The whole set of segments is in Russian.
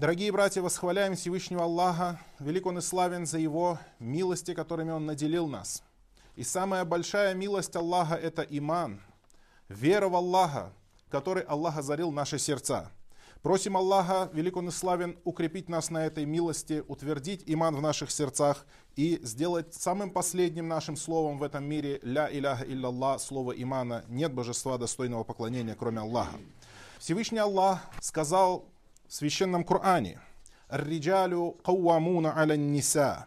Дорогие братья, восхваляем Всевышнего Аллаха, велик Он и славен за Его милости, которыми Он наделил нас. И самая большая милость Аллаха – это иман, вера в Аллаха, который Аллах озарил наши сердца. Просим Аллаха, велик Он и славен, укрепить нас на этой милости, утвердить иман в наших сердцах и сделать самым последним нашим словом в этом мире «Ля иляха илляллах» слово имана. Нет божества достойного поклонения, кроме Аллаха. Всевышний Аллах сказал в священном Коране «Риджалю кауамуна аля ниса»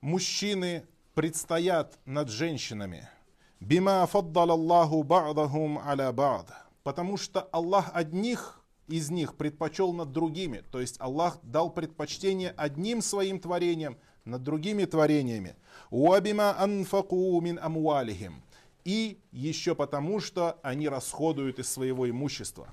Мужчины предстоят над женщинами. Бима фаддал Аллаху ба'дахум аля ба'д. Потому что Аллах одних из них предпочел над другими. То есть Аллах дал предпочтение одним своим творениям над другими творениями. Уабима анфаку мин амуалихим. И еще потому, что они расходуют из своего имущества.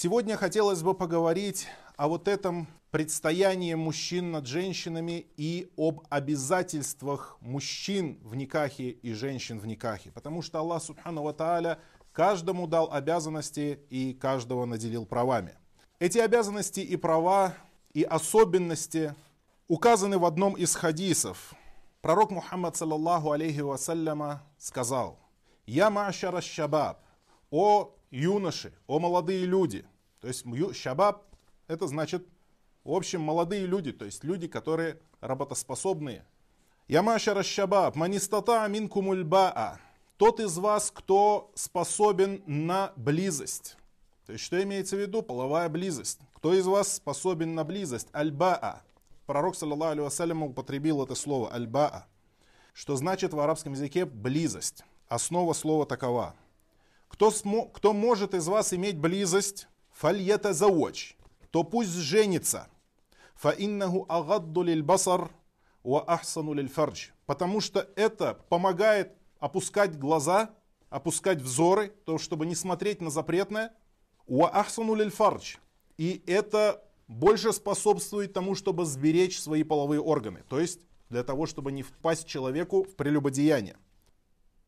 Сегодня хотелось бы поговорить о вот этом предстоянии мужчин над женщинами и об обязательствах мужчин в никахе и женщин в никахе. Потому что Аллах Субхану Ва Тааля каждому дал обязанности и каждого наделил правами. Эти обязанности и права и особенности указаны в одном из хадисов. Пророк Мухаммад, саллаллаху алейхи вассаляма, сказал, «Я ма'шара шабаб, о юноши, о молодые люди». То есть шабаб это значит, в общем, молодые люди, то есть люди, которые работоспособные. «Я ма'шара шабаб, манистата минкумуль ба'a». Тот из вас, кто способен на близость. То есть, что имеется в виду? Половая близость. Кто из вас способен на близость? Аль-баа. Пророк, саллаллаху алейhi вассалям, употребил это слово аль-баа, что значит в арабском языке близость. Основа слова такова. Кто, смо, кто может из вас иметь близость, фальета заоч, то пусть женится. Фаиннаху агадду лиль басар ва ахсану фардж. Потому что это помогает опускать глаза, опускать взоры, то чтобы не смотреть на запретное. Ва ахсану фардж. И это больше способствует тому, чтобы сберечь свои половые органы. То есть для того, чтобы не впасть человеку в прелюбодеяние.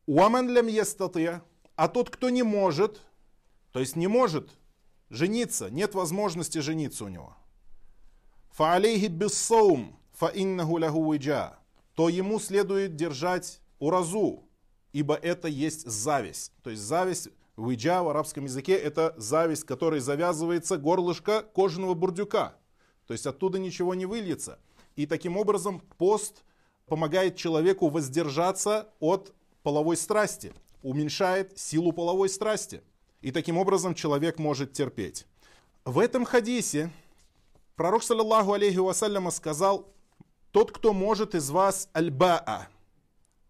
Уаман лям естатыя, а тот, кто не может, то есть не может жениться, нет возможности жениться у него. Фаалейхи биссаум, фаиннаху лаху уиджа, то ему следует держать уразу, ибо это есть зависть. То есть зависть Уиджа в арабском языке это зависть, которой завязывается горлышко кожаного бурдюка. То есть оттуда ничего не выльется. И таким образом пост помогает человеку воздержаться от половой страсти, уменьшает силу половой страсти. И таким образом человек может терпеть. В этом хадисе пророк, саллаллаху алейхи вассаляма, сказал, тот, кто может из вас альбаа,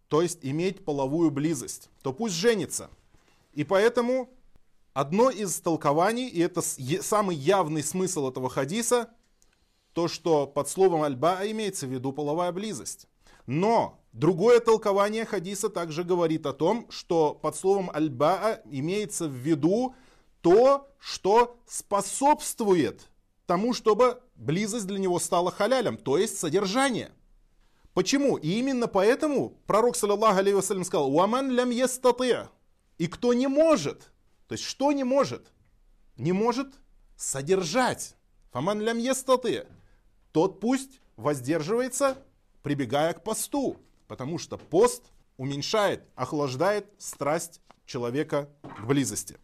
то есть иметь половую близость, то пусть женится – и поэтому одно из толкований, и это самый явный смысл этого хадиса, то, что под словом альба имеется в виду половая близость. Но другое толкование хадиса также говорит о том, что под словом альба имеется в виду то, что способствует тому, чтобы близость для него стала халялем, то есть содержание. Почему? И именно поэтому пророк, саллаллаху алейhi сказал, «Уаман лям естатыя» И кто не может, то есть что не может? Не может содержать. Фаман лям естаты. Тот пусть воздерживается, прибегая к посту. Потому что пост уменьшает, охлаждает страсть человека к близости.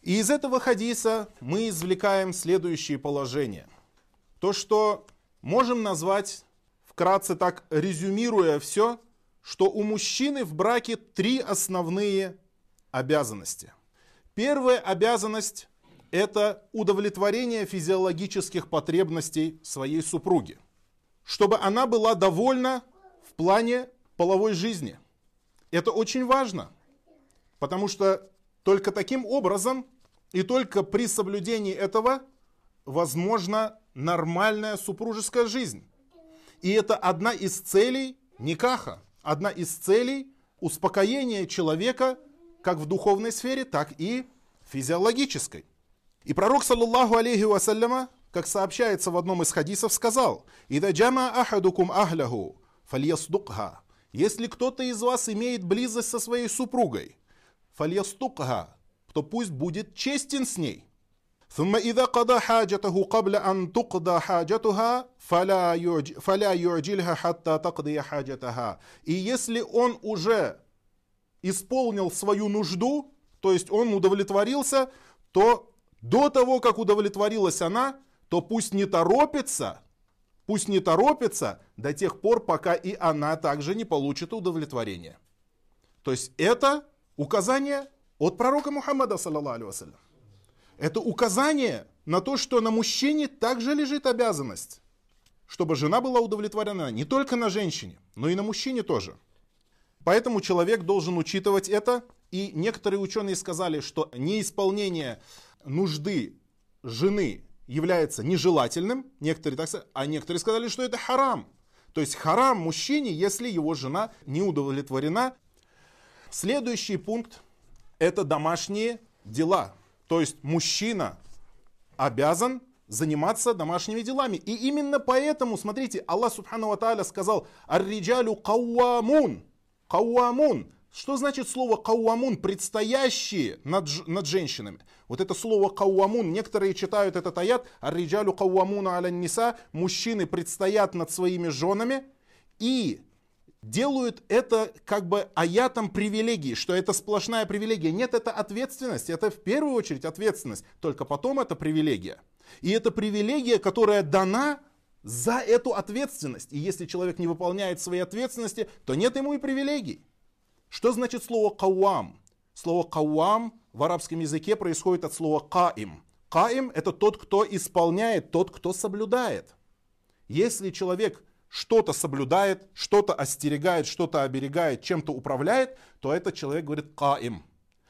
И из этого хадиса мы извлекаем следующие положения. То, что можем назвать, вкратце так резюмируя все, что у мужчины в браке три основные обязанности. Первая обязанность – это удовлетворение физиологических потребностей своей супруги, чтобы она была довольна плане половой жизни. Это очень важно, потому что только таким образом и только при соблюдении этого возможна нормальная супружеская жизнь. И это одна из целей никаха, одна из целей успокоения человека – как в духовной сфере, так и физиологической. И пророк, саллаллаху алейхи вассаляма, как сообщается в одном из хадисов, сказал, «Ида джама ахадукум ахляху, фальясдукха». Если кто-то из вас имеет близость со своей супругой, фальястукха, то пусть будет честен с ней. ثم إذا قضى حاجته قبل أن تقضى حاجتها فلا يعج- فلا يعجلها حتى تقضي حاجتها. И если он уже исполнил свою нужду, то есть он удовлетворился, то до того, как удовлетворилась она, то пусть не торопится, пусть не торопится до тех пор, пока и она также не получит удовлетворение. То есть это указание от пророка Мухаммада, саллаллаху. Это указание на то, что на мужчине также лежит обязанность, чтобы жена была удовлетворена не только на женщине, но и на мужчине тоже. Поэтому человек должен учитывать это. И некоторые ученые сказали, что неисполнение нужды жены является нежелательным, некоторые так сказали, а некоторые сказали, что это харам. То есть харам мужчине, если его жена не удовлетворена. Следующий пункт – это домашние дела. То есть мужчина обязан заниматься домашними делами. И именно поэтому, смотрите, Аллах Субхану Ва сказал «Ар-риджалю кауамун». Кауамун. Что значит слово кауамун? Предстоящие над, над женщинами. Вот это слово кауамун, некоторые читают этот аят «Ар-риджалю кауамуна аля ниса». Мужчины предстоят над своими женами и делают это как бы аятом привилегии, что это сплошная привилегия. Нет, это ответственность, это в первую очередь ответственность, только потом это привилегия. И это привилегия, которая дана за эту ответственность. И если человек не выполняет свои ответственности, то нет ему и привилегий. Что значит слово кауам? Слово кауам в арабском языке происходит от слова каим. Каим это тот, кто исполняет, тот, кто соблюдает. Если человек что-то соблюдает, что-то остерегает, что-то оберегает, чем-то управляет, то этот человек говорит каим.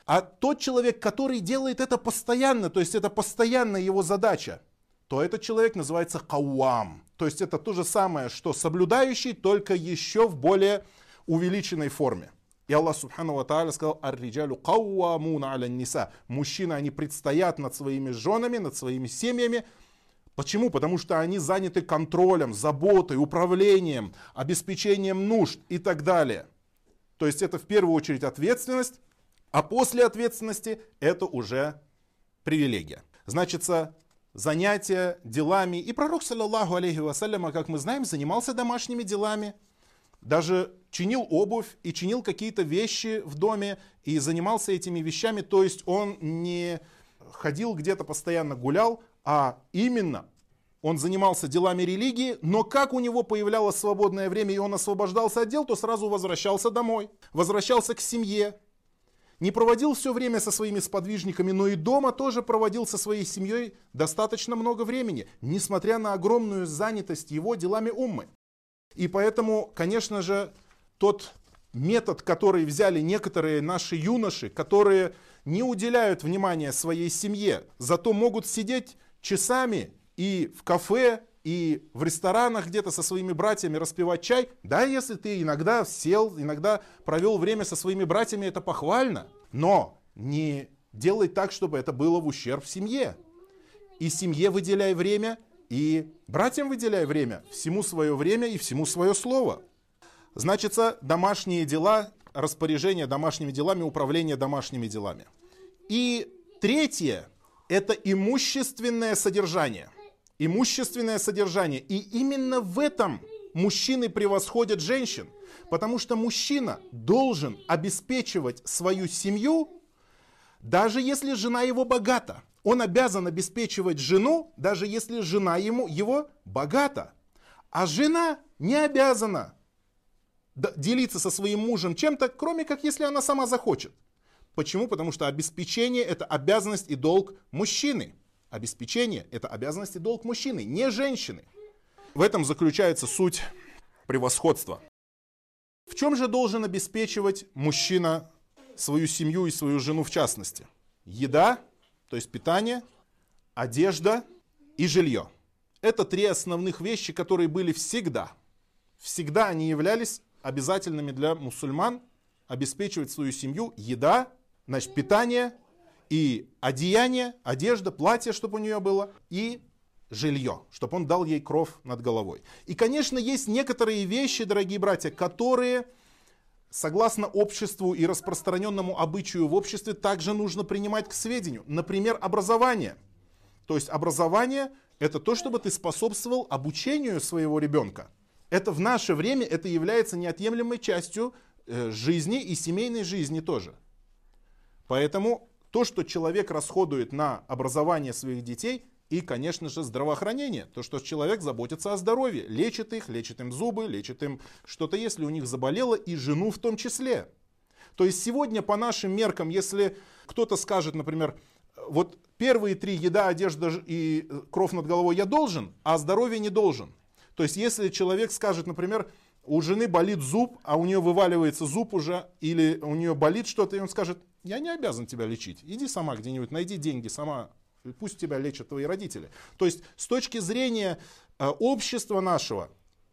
А тот человек, который делает это постоянно, то есть это постоянная его задача, то этот человек называется кауам. То есть это то же самое, что соблюдающий, только еще в более увеличенной форме. И Аллах Субхану Ва Тааля сказал, «Ар-риджалю кауамуна аля ниса». Мужчины, они предстоят над своими женами, над своими семьями. Почему? Потому что они заняты контролем, заботой, управлением, обеспечением нужд и так далее. То есть это в первую очередь ответственность, а после ответственности это уже привилегия. Значится, занятия делами. И пророк, саллаллаху алейхи вассаляма, как мы знаем, занимался домашними делами. Даже чинил обувь и чинил какие-то вещи в доме и занимался этими вещами. То есть он не ходил где-то постоянно гулял, а именно он занимался делами религии, но как у него появлялось свободное время и он освобождался от дел, то сразу возвращался домой, возвращался к семье, не проводил все время со своими сподвижниками, но и дома тоже проводил со своей семьей достаточно много времени, несмотря на огромную занятость его делами уммы. И поэтому, конечно же, тот метод, который взяли некоторые наши юноши, которые не уделяют внимания своей семье, зато могут сидеть часами и в кафе, и в ресторанах где-то со своими братьями распивать чай, да, если ты иногда сел, иногда провел время со своими братьями, это похвально, но не делай так, чтобы это было в ущерб семье. И семье выделяй время, и братьям выделяй время, всему свое время и всему свое слово. Значится, домашние дела, распоряжение домашними делами, управление домашними делами. И третье – это имущественное содержание. Имущественное содержание. И именно в этом мужчины превосходят женщин. Потому что мужчина должен обеспечивать свою семью, даже если жена его богата. Он обязан обеспечивать жену, даже если жена ему, его богата. А жена не обязана делиться со своим мужем чем-то, кроме как если она сама захочет. Почему? Потому что обеспечение это обязанность и долг мужчины. Обеспечение это обязанность и долг мужчины, не женщины. В этом заключается суть превосходства. В чем же должен обеспечивать мужчина свою семью и свою жену в частности? Еда, то есть питание, одежда и жилье. Это три основных вещи, которые были всегда. Всегда они являлись обязательными для мусульман обеспечивать свою семью. Еда, значит, питание и одеяние, одежда, платье, чтобы у нее было, и жилье, чтобы он дал ей кров над головой. И, конечно, есть некоторые вещи, дорогие братья, которые, согласно обществу и распространенному обычаю в обществе, также нужно принимать к сведению. Например, образование. То есть образование это то, чтобы ты способствовал обучению своего ребенка. Это в наше время это является неотъемлемой частью э, жизни и семейной жизни тоже. Поэтому то, что человек расходует на образование своих детей, и, конечно же, здравоохранение. То, что человек заботится о здоровье, лечит их, лечит им зубы, лечит им что-то, если у них заболело, и жену в том числе. То есть сегодня по нашим меркам, если кто-то скажет, например, вот первые три еда, одежда и кровь над головой я должен, а здоровье не должен. То есть если человек скажет, например, у жены болит зуб, а у нее вываливается зуб уже, или у нее болит что-то, и он скажет, я не обязан тебя лечить, иди сама где-нибудь, найди деньги, сама Пусть тебя лечат твои родители. То есть с точки зрения э, общества нашего,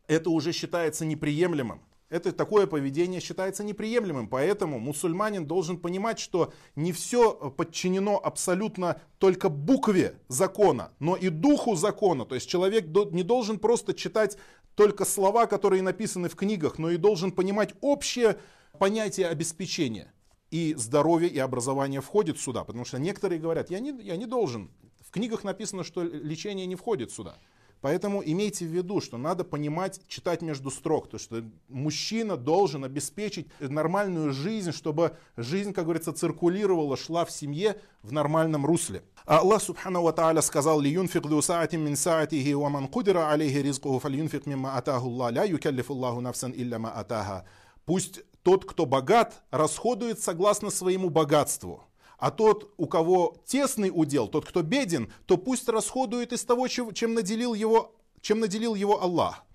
это уже считается неприемлемым. Это такое поведение считается неприемлемым, поэтому мусульманин должен понимать, что не все подчинено абсолютно только букве закона, но и духу закона. То есть человек не должен просто читать только слова, которые написаны в книгах, но и должен понимать общее понятие обеспечения и здоровье, и образование входит сюда. Потому что некоторые говорят, я не, я не должен. В книгах написано, что лечение не входит сюда. Поэтому имейте в виду, что надо понимать, читать между строк, то что мужчина должен обеспечить нормальную жизнь, чтобы жизнь, как говорится, циркулировала, шла в семье в нормальном русле. Аллах Субхану Ва Тааля сказал, «Лиюнфик ду саатин мин саатихи, ва ман кудира алейхи ризкуху, фальюнфик мимма атаху Аллах, ля юкаллифу Аллаху нафсан илля ма атаха». Пусть тот, кто богат, расходует согласно своему богатству. А тот, у кого тесный удел, тот, кто беден, то пусть расходует из того, чем наделил его, чем наделил его Аллах.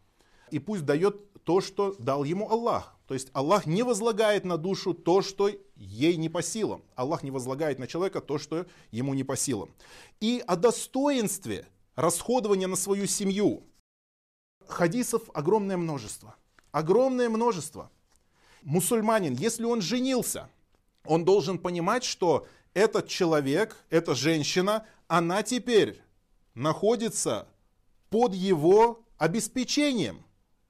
И пусть дает то, что дал ему Аллах. То есть Аллах не возлагает на душу то, что ей не по силам. Аллах не возлагает на человека то, что ему не по силам. И о достоинстве расходования на свою семью. Хадисов огромное множество. Огромное множество мусульманин, если он женился, он должен понимать, что этот человек, эта женщина, она теперь находится под его обеспечением.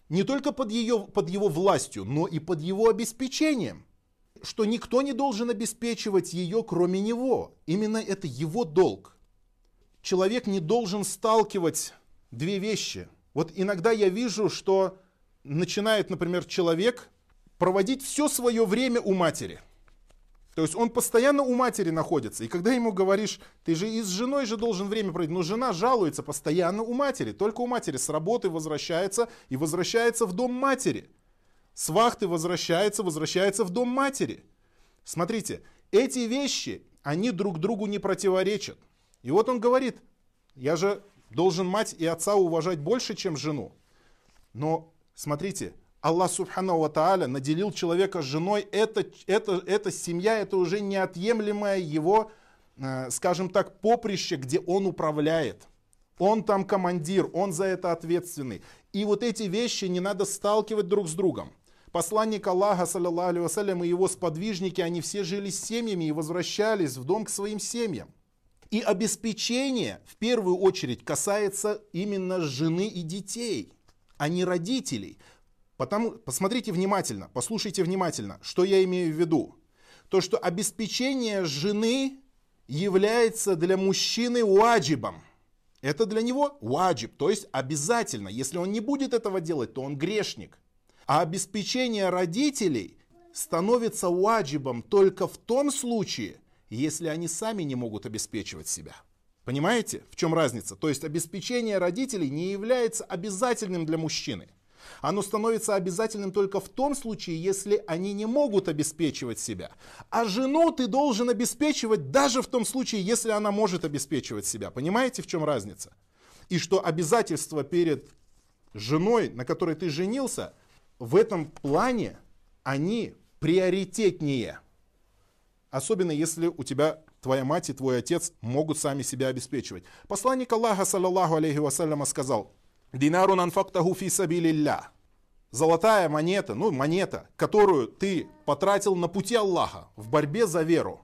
Не только под, ее, под его властью, но и под его обеспечением. Что никто не должен обеспечивать ее, кроме него. Именно это его долг. Человек не должен сталкивать две вещи. Вот иногда я вижу, что начинает, например, человек проводить все свое время у матери. То есть он постоянно у матери находится. И когда ему говоришь, ты же и с женой же должен время проводить, но жена жалуется постоянно у матери. Только у матери с работы возвращается и возвращается в дом матери. С вахты возвращается, возвращается в дом матери. Смотрите, эти вещи, они друг другу не противоречат. И вот он говорит, я же должен мать и отца уважать больше, чем жену. Но смотрите, Аллах Субхану Ва Тааля наделил человека женой, это, это, эта семья, это уже неотъемлемое его, э, скажем так, поприще, где он управляет. Он там командир, он за это ответственный. И вот эти вещи не надо сталкивать друг с другом. Посланник Аллаха, саллиллаху вассалям, и его сподвижники, они все жили с семьями и возвращались в дом к своим семьям. И обеспечение в первую очередь касается именно жены и детей, а не родителей. Потому, посмотрите внимательно, послушайте внимательно, что я имею в виду. То, что обеспечение жены является для мужчины ваджибом. Это для него ваджиб, то есть обязательно. Если он не будет этого делать, то он грешник. А обеспечение родителей становится ваджибом только в том случае, если они сами не могут обеспечивать себя. Понимаете, в чем разница? То есть обеспечение родителей не является обязательным для мужчины. Оно становится обязательным только в том случае, если они не могут обеспечивать себя. А жену ты должен обеспечивать даже в том случае, если она может обеспечивать себя. Понимаете, в чем разница? И что обязательства перед женой, на которой ты женился, в этом плане они приоритетнее. Особенно если у тебя твоя мать и твой отец могут сами себя обеспечивать. Посланник Аллаха, саллаллаху алейхи вассаляма, сказал – Динарун анфактаху фи сабилилля. Золотая монета, ну монета, которую ты потратил на пути Аллаха в борьбе за веру.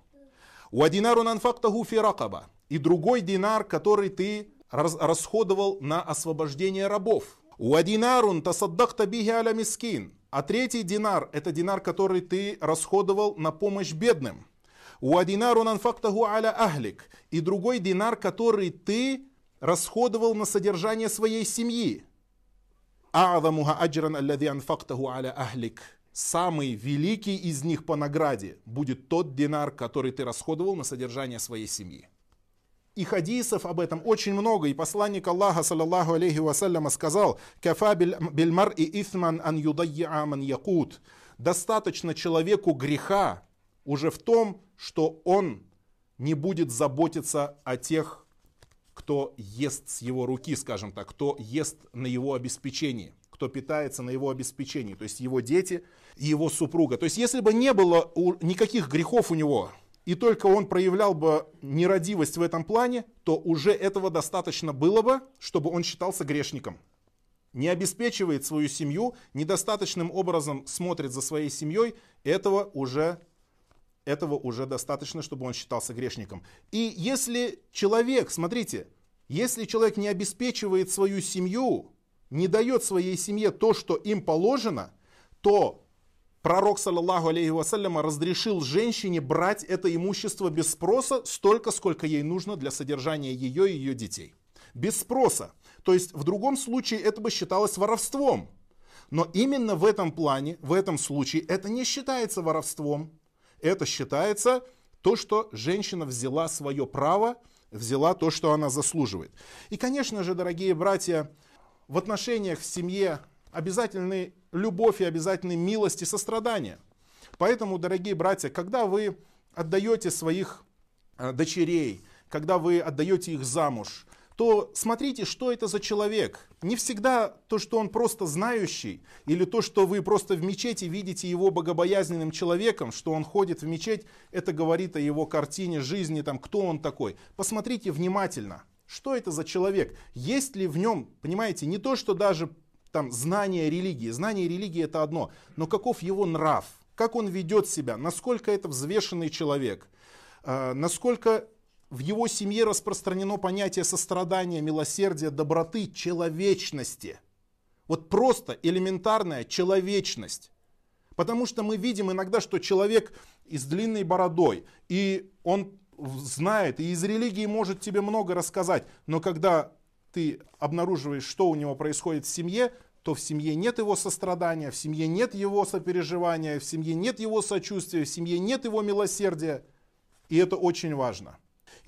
Уадинарун анфактаху фи ракаба. И другой динар, который ты расходовал на освобождение рабов. Уадинарун тасаддахта биги аля мискин. А третий динар – это динар, который ты расходовал на помощь бедным. «Уадинару нанфактаху аля ахлик» и другой динар, который ты расходовал на содержание своей семьи. Самый великий из них по награде будет тот динар, который ты расходовал на содержание своей семьи. И хадисов об этом очень много. И посланник Аллаха, саллаллаху алейхи вассаляма, сказал, «Кафа бильмар и ифман ан юдайя ман якут». Достаточно человеку греха уже в том, что он не будет заботиться о тех, кто ест с его руки, скажем так, кто ест на его обеспечении, кто питается на его обеспечении, то есть его дети и его супруга. То есть если бы не было никаких грехов у него, и только он проявлял бы нерадивость в этом плане, то уже этого достаточно было бы, чтобы он считался грешником. Не обеспечивает свою семью, недостаточным образом смотрит за своей семьей, этого уже, этого уже достаточно, чтобы он считался грешником. И если человек, смотрите, если человек не обеспечивает свою семью, не дает своей семье то, что им положено, то Пророк, саллаллаху алейхи вассаляма, разрешил женщине брать это имущество без спроса столько, сколько ей нужно для содержания ее и ее детей. Без спроса. То есть в другом случае это бы считалось воровством. Но именно в этом плане, в этом случае, это не считается воровством. Это считается то, что женщина взяла свое право, взяла то, что она заслуживает. И, конечно же, дорогие братья, в отношениях в семье обязательны любовь и обязательны милость и сострадание. Поэтому, дорогие братья, когда вы отдаете своих э, дочерей, когда вы отдаете их замуж, то смотрите, что это за человек. Не всегда то, что он просто знающий, или то, что вы просто в мечети видите его богобоязненным человеком, что он ходит в мечеть, это говорит о его картине жизни, там, кто он такой. Посмотрите внимательно, что это за человек, есть ли в нем, понимаете, не то, что даже там знание религии. Знание религии это одно, но каков его нрав, как он ведет себя, насколько это взвешенный человек, э, насколько в его семье распространено понятие сострадания, милосердия, доброты, человечности. Вот просто элементарная человечность. Потому что мы видим иногда, что человек и с длинной бородой, и он знает, и из религии может тебе много рассказать, но когда ты обнаруживаешь, что у него происходит в семье, то в семье нет его сострадания, в семье нет его сопереживания, в семье нет его сочувствия, в семье нет его милосердия. И это очень важно.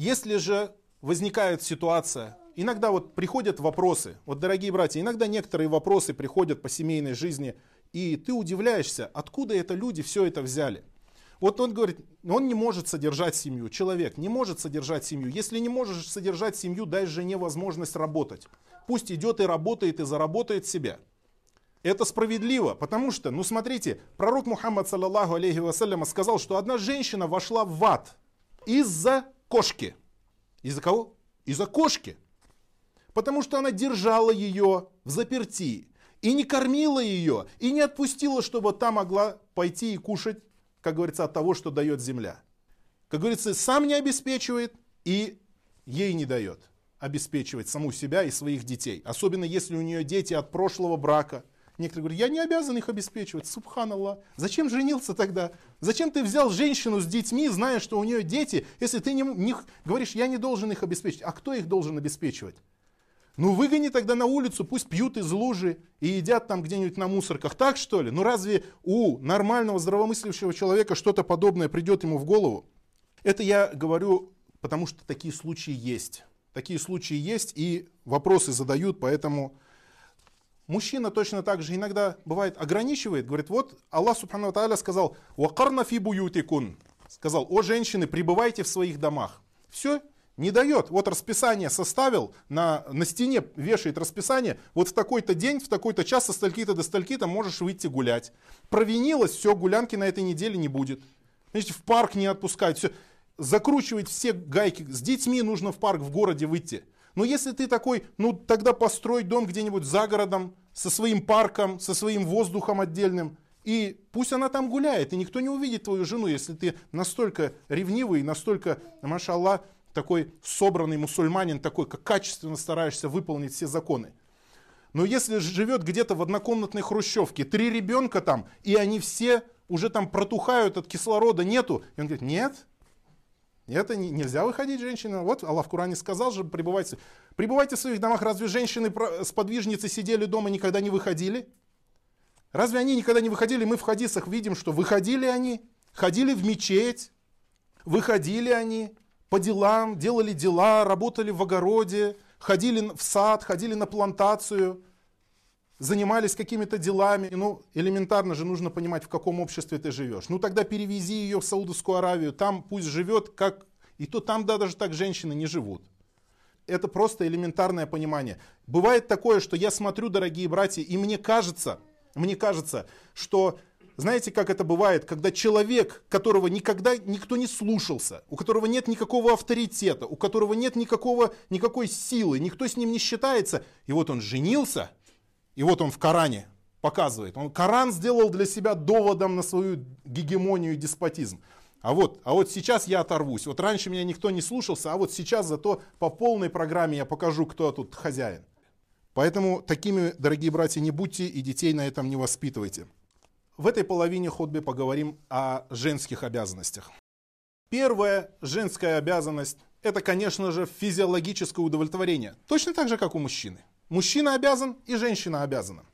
Если же возникает ситуация, иногда вот приходят вопросы, вот дорогие братья, иногда некоторые вопросы приходят по семейной жизни, и ты удивляешься, откуда это люди все это взяли. Вот он говорит, он не может содержать семью. Человек не может содержать семью. Если не можешь содержать семью, дай жене возможность работать. Пусть идет и работает, и заработает себя. Это справедливо, потому что, ну смотрите, пророк Мухаммад, саллаллаху алейхи вассаляма, сказал, что одна женщина вошла в ад из-за кошки. Из-за кого? Из-за кошки. Потому что она держала ее в заперти и не кормила ее, и не отпустила, чтобы та могла пойти и кушать как говорится, от того, что дает земля. Как говорится, сам не обеспечивает и ей не дает обеспечивать саму себя и своих детей. Особенно если у нее дети от прошлого брака. Некоторые говорят, я не обязан их обеспечивать. Субханаллах. Зачем женился тогда? Зачем ты взял женщину с детьми, зная, что у нее дети, если ты не, не говоришь, я не должен их обеспечить. А кто их должен обеспечивать? Ну выгони тогда на улицу, пусть пьют из лужи и едят там где-нибудь на мусорках. Так что ли? Ну разве у нормального здравомыслящего человека что-то подобное придет ему в голову? Это я говорю, потому что такие случаи есть. Такие случаи есть и вопросы задают, поэтому мужчина точно так же иногда бывает ограничивает, говорит, вот Аллах Субхану Тааля сказал, «Вакарна фи буютикун», сказал, о женщины, пребывайте в своих домах. Все, не дает. Вот расписание составил, на, на стене вешает расписание, вот в такой-то день, в такой-то час, со стальки-то до стальки-то можешь выйти гулять. Провинилась, все, гулянки на этой неделе не будет. Значит, в парк не отпускать, все. Закручивать все гайки. С детьми нужно в парк в городе выйти. Но если ты такой, ну тогда построй дом где-нибудь за городом, со своим парком, со своим воздухом отдельным. И пусть она там гуляет, и никто не увидит твою жену, если ты настолько ревнивый, настолько, машаллах, такой собранный мусульманин, такой, как качественно стараешься выполнить все законы. Но если живет где-то в однокомнатной хрущевке, три ребенка там, и они все уже там протухают, от кислорода нету, и он говорит, нет, Это не, нельзя выходить женщина. Вот Аллах в Коране сказал же, пребывайте, пребывайте в своих домах. Разве женщины с подвижницы сидели дома, никогда не выходили? Разве они никогда не выходили? Мы в хадисах видим, что выходили они, ходили в мечеть, выходили они по делам, делали дела, работали в огороде, ходили в сад, ходили на плантацию, занимались какими-то делами. Ну, элементарно же нужно понимать, в каком обществе ты живешь. Ну, тогда перевези ее в Саудовскую Аравию, там пусть живет, как... И то там да, даже так женщины не живут. Это просто элементарное понимание. Бывает такое, что я смотрю, дорогие братья, и мне кажется, мне кажется, что знаете, как это бывает, когда человек, которого никогда никто не слушался, у которого нет никакого авторитета, у которого нет никакого, никакой силы, никто с ним не считается, и вот он женился, и вот он в Коране показывает. Он Коран сделал для себя доводом на свою гегемонию и деспотизм. А вот, а вот сейчас я оторвусь. Вот раньше меня никто не слушался, а вот сейчас зато по полной программе я покажу, кто тут хозяин. Поэтому такими, дорогие братья, не будьте и детей на этом не воспитывайте. В этой половине ходбы поговорим о женских обязанностях. Первая женская обязанность – это, конечно же, физиологическое удовлетворение. Точно так же, как у мужчины. Мужчина обязан и женщина обязана.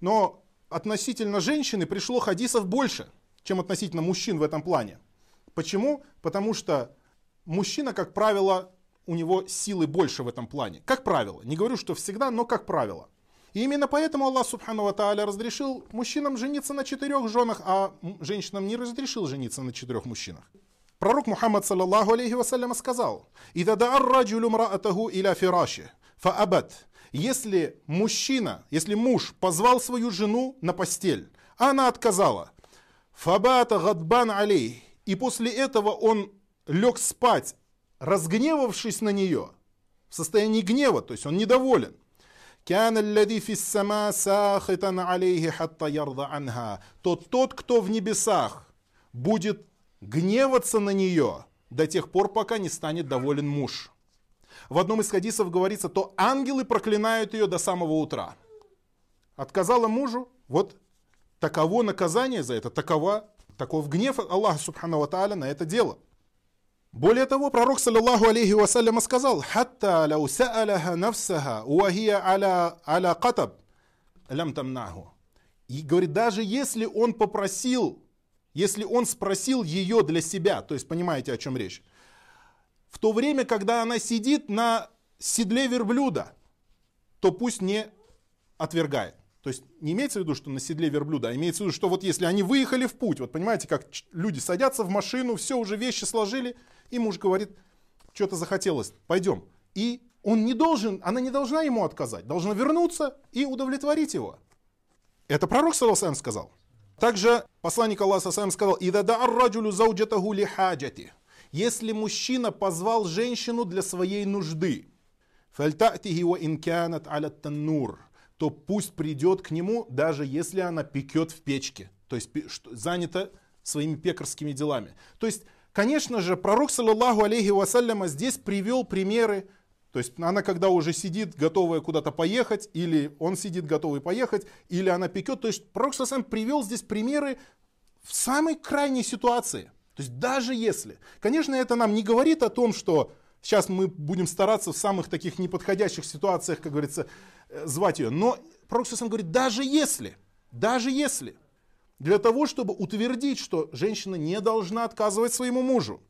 Но относительно женщины пришло хадисов больше, чем относительно мужчин в этом плане. Почему? Потому что мужчина, как правило, у него силы больше в этом плане. Как правило. Не говорю, что всегда, но как правило. И именно поэтому Аллах Субхану Тааля разрешил мужчинам жениться на четырех женах, а женщинам не разрешил жениться на четырех мужчинах. Пророк Мухаммад саллаллаху алейхи вассалям сказал, «Ида да'ар раджулю мраатаху иля фираши, фаабат». Если мужчина, если муж позвал свою жену на постель, а она отказала, фабата гадбан алей, и после этого он лег спать, разгневавшись на нее, в состоянии гнева, то есть он недоволен, то тот, кто в небесах, будет гневаться на нее до тех пор, пока не станет доволен муж. В одном из хадисов говорится, то ангелы проклинают ее до самого утра. Отказала мужу, вот таково наказание за это, такова, таков гнев Аллаха Субхану Тааля на это дело. Более того, пророк, саллиллаху алейхи вассаляма, сказал, «Хатта лау са'аляха нафсаха, уахия аля, аля катаб, лям тамнаху». И говорит, даже если он попросил, если он спросил ее для себя, то есть понимаете, о чем речь, в то время, когда она сидит на седле верблюда, то пусть не отвергает. То есть не имеется в виду, что на седле верблюда, а имеется в виду, что вот если они выехали в путь, вот понимаете, как люди садятся в машину, все уже вещи сложили, и муж говорит, что-то захотелось, пойдем. И он не должен, она не должна ему отказать, должна вернуться и удовлетворить его. Это пророк Саласам сказал. Также посланник Аллаха сказал, если мужчина позвал женщину для своей нужды, то пусть придет к нему, даже если она пекет в печке, то есть занята своими пекарскими делами. То есть, конечно же, пророк, саллаллаху алейхи вассаляма, здесь привел примеры, то есть она когда уже сидит, готовая куда-то поехать, или он сидит, готовый поехать, или она пекет. То есть пророк сам привел здесь примеры в самой крайней ситуации. То есть даже если. Конечно, это нам не говорит о том, что сейчас мы будем стараться в самых таких неподходящих ситуациях, как говорится, Э, звать ее. Но пророк сам говорит, даже если, даже если, для того, чтобы утвердить, что женщина не должна отказывать своему мужу,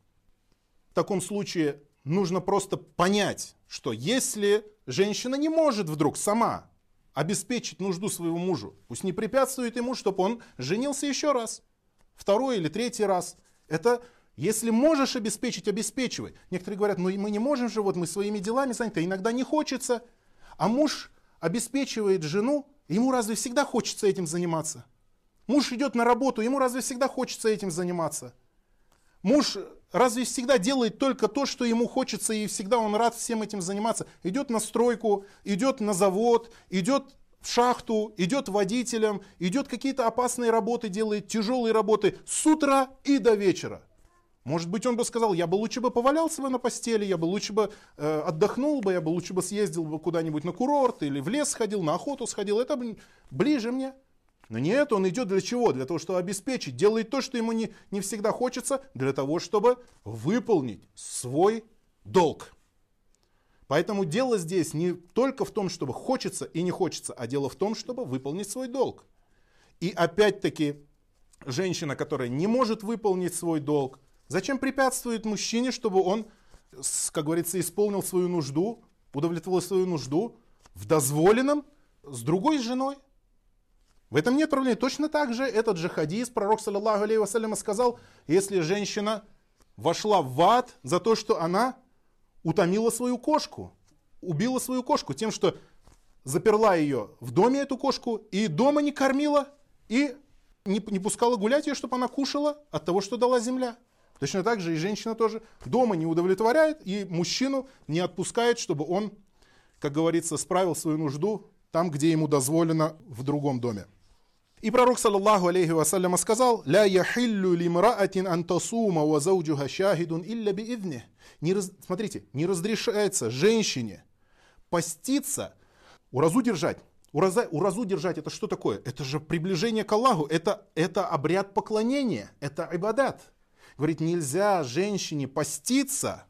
в таком случае нужно просто понять, что если женщина не может вдруг сама обеспечить нужду своему мужу, пусть не препятствует ему, чтобы он женился еще раз, второй или третий раз. Это если можешь обеспечить, обеспечивай. Некоторые говорят, ну мы не можем же, вот мы своими делами заняты, иногда не хочется. А муж обеспечивает жену, ему разве всегда хочется этим заниматься? Муж идет на работу, ему разве всегда хочется этим заниматься? Муж разве всегда делает только то, что ему хочется, и всегда он рад всем этим заниматься? Идет на стройку, идет на завод, идет в шахту, идет водителем, идет какие-то опасные работы, делает тяжелые работы с утра и до вечера. Может быть, он бы сказал, я бы лучше бы повалялся бы на постели, я бы лучше бы э, отдохнул бы, я бы лучше бы съездил бы куда-нибудь на курорт или в лес сходил, на охоту сходил, это ближе мне. Но нет, он идет для чего? Для того, чтобы обеспечить, делает то, что ему не, не всегда хочется, для того, чтобы выполнить свой долг. Поэтому дело здесь не только в том, чтобы хочется и не хочется, а дело в том, чтобы выполнить свой долг. И опять-таки, женщина, которая не может выполнить свой долг, зачем препятствует мужчине, чтобы он, как говорится, исполнил свою нужду, удовлетворил свою нужду в дозволенном с другой женой? В этом нет проблем. Точно так же этот же хадис, пророк, саллаллаху алейhi вассаляма, сказал, если женщина вошла в ад за то, что она утомила свою кошку, убила свою кошку тем, что заперла ее в доме, эту кошку, и дома не кормила, и не, не пускала гулять ее, чтобы она кушала от того, что дала земля. Точно так же и женщина тоже дома не удовлетворяет, и мужчину не отпускает, чтобы он, как говорится, справил свою нужду там, где ему дозволено в другом доме. И пророк, саллаллаху алейхи вассаляма, сказал, «Ля яхиллю лимраатин антасума ва зауджуха шахидун илля биидне». Не раз, смотрите, не разрешается женщине поститься, уразу держать. Ураза, уразу держать это что такое? Это же приближение к Аллаху, это, это обряд поклонения, это ибадат. Говорит, нельзя женщине поститься,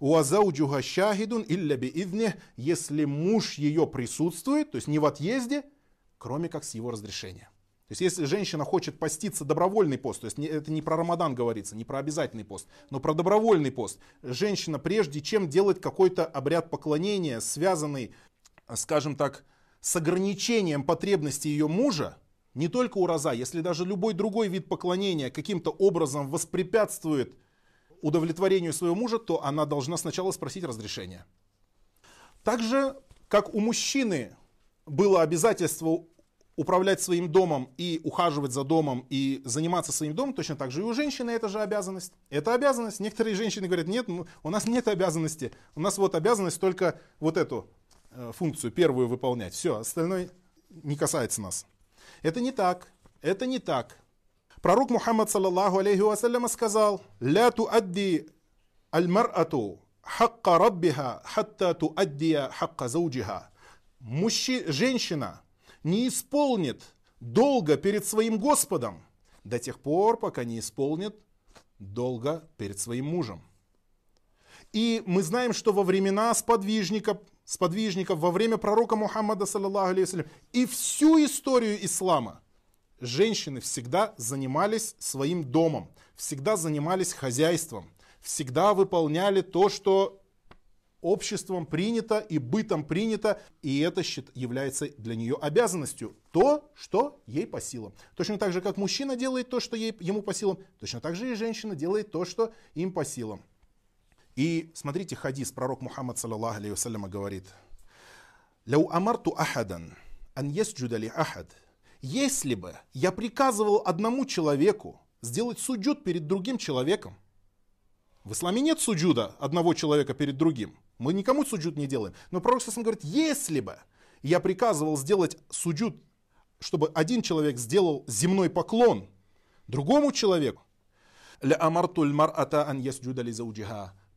уазауджуха шахидун илля биидне, если муж ее присутствует, то есть не в отъезде, кроме как с его разрешения. То есть если женщина хочет поститься добровольный пост, то есть это не про Рамадан говорится, не про обязательный пост, но про добровольный пост, женщина прежде чем делать какой-то обряд поклонения, связанный, скажем так, с ограничением потребностей ее мужа, не только ураза, если даже любой другой вид поклонения каким-то образом воспрепятствует удовлетворению своего мужа, то она должна сначала спросить разрешения. Так же, как у мужчины было обязательство управлять своим домом и ухаживать за домом и заниматься своим домом, точно так же и у женщины это же обязанность. Это обязанность. Некоторые женщины говорят, нет, ну, у нас нет обязанности. У нас вот обязанность только вот эту э, функцию первую выполнять. Все, остальное не касается нас. Это не так. Это не так. Пророк Мухаммад, саллаллаху алейхи вассаляма, сказал, «Ля туадди аль-мар'ату хакка раббиха хатта туаддия хакка зауджиха». Мужчина, женщина не исполнит долго перед своим Господом до тех пор, пока не исполнит долго перед своим мужем. И мы знаем, что во времена сподвижников, сподвижников во время пророка Мухаммада, алейhi и всю историю ислама, женщины всегда занимались своим домом, всегда занимались хозяйством, всегда выполняли то, что обществом принято и бытом принято, и это является для нее обязанностью. То, что ей по силам. Точно так же, как мужчина делает то, что ей, ему по силам, точно так же и женщина делает то, что им по силам. И смотрите, хадис, пророк Мухаммад, саллаллаху алейhi вассаляма, говорит, «Ляу амарту ахадан, ан ясджуда ли ахад». Если бы я приказывал одному человеку сделать суджуд перед другим человеком, в исламе нет суджуда одного человека перед другим. Мы никому суджуд не делаем. Но пророк сам говорит, если бы я приказывал сделать суджуд, чтобы один человек сделал земной поклон другому человеку,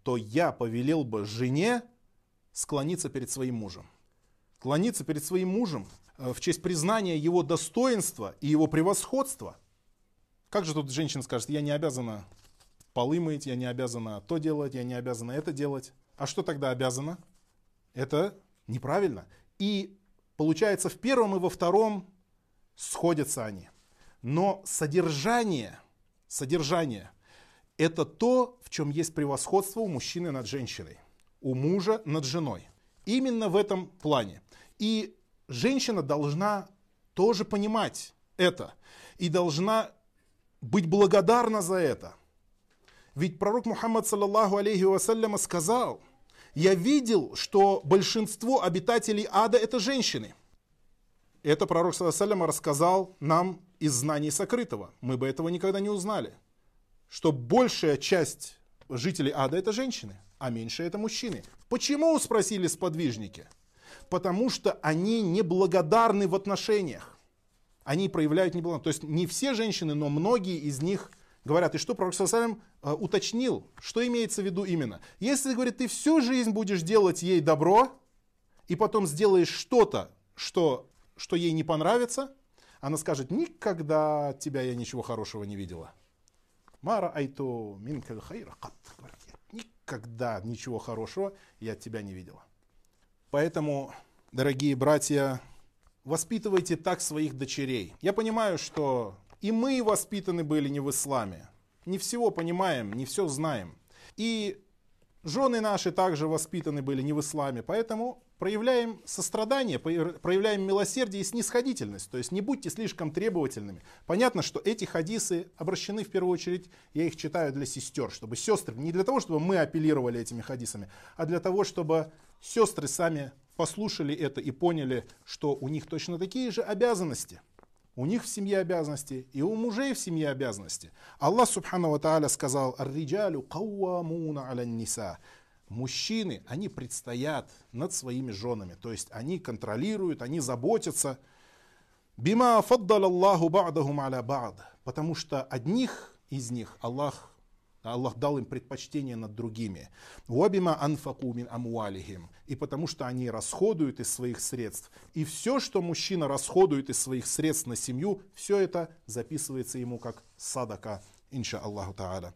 то я повелел бы жене склониться перед своим мужем. Склониться перед своим мужем э, в честь признания его достоинства и его превосходства. Как же тут женщина скажет, я не обязана полы мыть, я не обязана то делать, я не обязана это делать. А что тогда обязана? Это неправильно. И получается, в первом и во втором сходятся они. Но содержание, содержание – это то, в чем есть превосходство у мужчины над женщиной, у мужа над женой. Именно в этом плане. И женщина должна тоже понимать это и должна быть благодарна за это – ведь пророк Мухаммад, саллаллаху алейхи вассаляма, сказал, я видел, что большинство обитателей ада это женщины. Это пророк, саллаллаху рассказал нам из знаний сокрытого. Мы бы этого никогда не узнали. Что большая часть жителей ада это женщины, а меньшая это мужчины. Почему, спросили сподвижники? Потому что они неблагодарны в отношениях. Они проявляют неблагодарность. То есть не все женщины, но многие из них – говорят, и что пророк Сасалям э, уточнил, что имеется в виду именно. Если, говорит, ты всю жизнь будешь делать ей добро, и потом сделаешь что-то, что, что ей не понравится, она скажет, никогда от тебя я ничего хорошего не видела. Мара айту минкаль хайра Никогда ничего хорошего я от тебя не видела. Поэтому, дорогие братья, воспитывайте так своих дочерей. Я понимаю, что и мы воспитаны были не в исламе. Не всего понимаем, не все знаем. И жены наши также воспитаны были не в исламе. Поэтому проявляем сострадание, проявляем милосердие и снисходительность. То есть не будьте слишком требовательными. Понятно, что эти хадисы обращены в первую очередь, я их читаю для сестер, чтобы сестры, не для того, чтобы мы апеллировали этими хадисами, а для того, чтобы сестры сами послушали это и поняли, что у них точно такие же обязанности. У них в семье обязанности, и у мужей в семье обязанности. Аллах Субхану Ва Тааля сказал, «Ар-риджалю кауамуна аля ниса» мужчины, они предстоят над своими женами. То есть они контролируют, они заботятся. Бима фаддал Аллаху ба'дахум аля ба'д. Потому что одних из них Аллах Аллах дал им предпочтение над другими. Уабима анфаку мин амуалихим. И потому что они расходуют из своих средств. И все, что мужчина расходует из своих средств на семью, все это записывается ему как садака, инша Аллаху та'аля.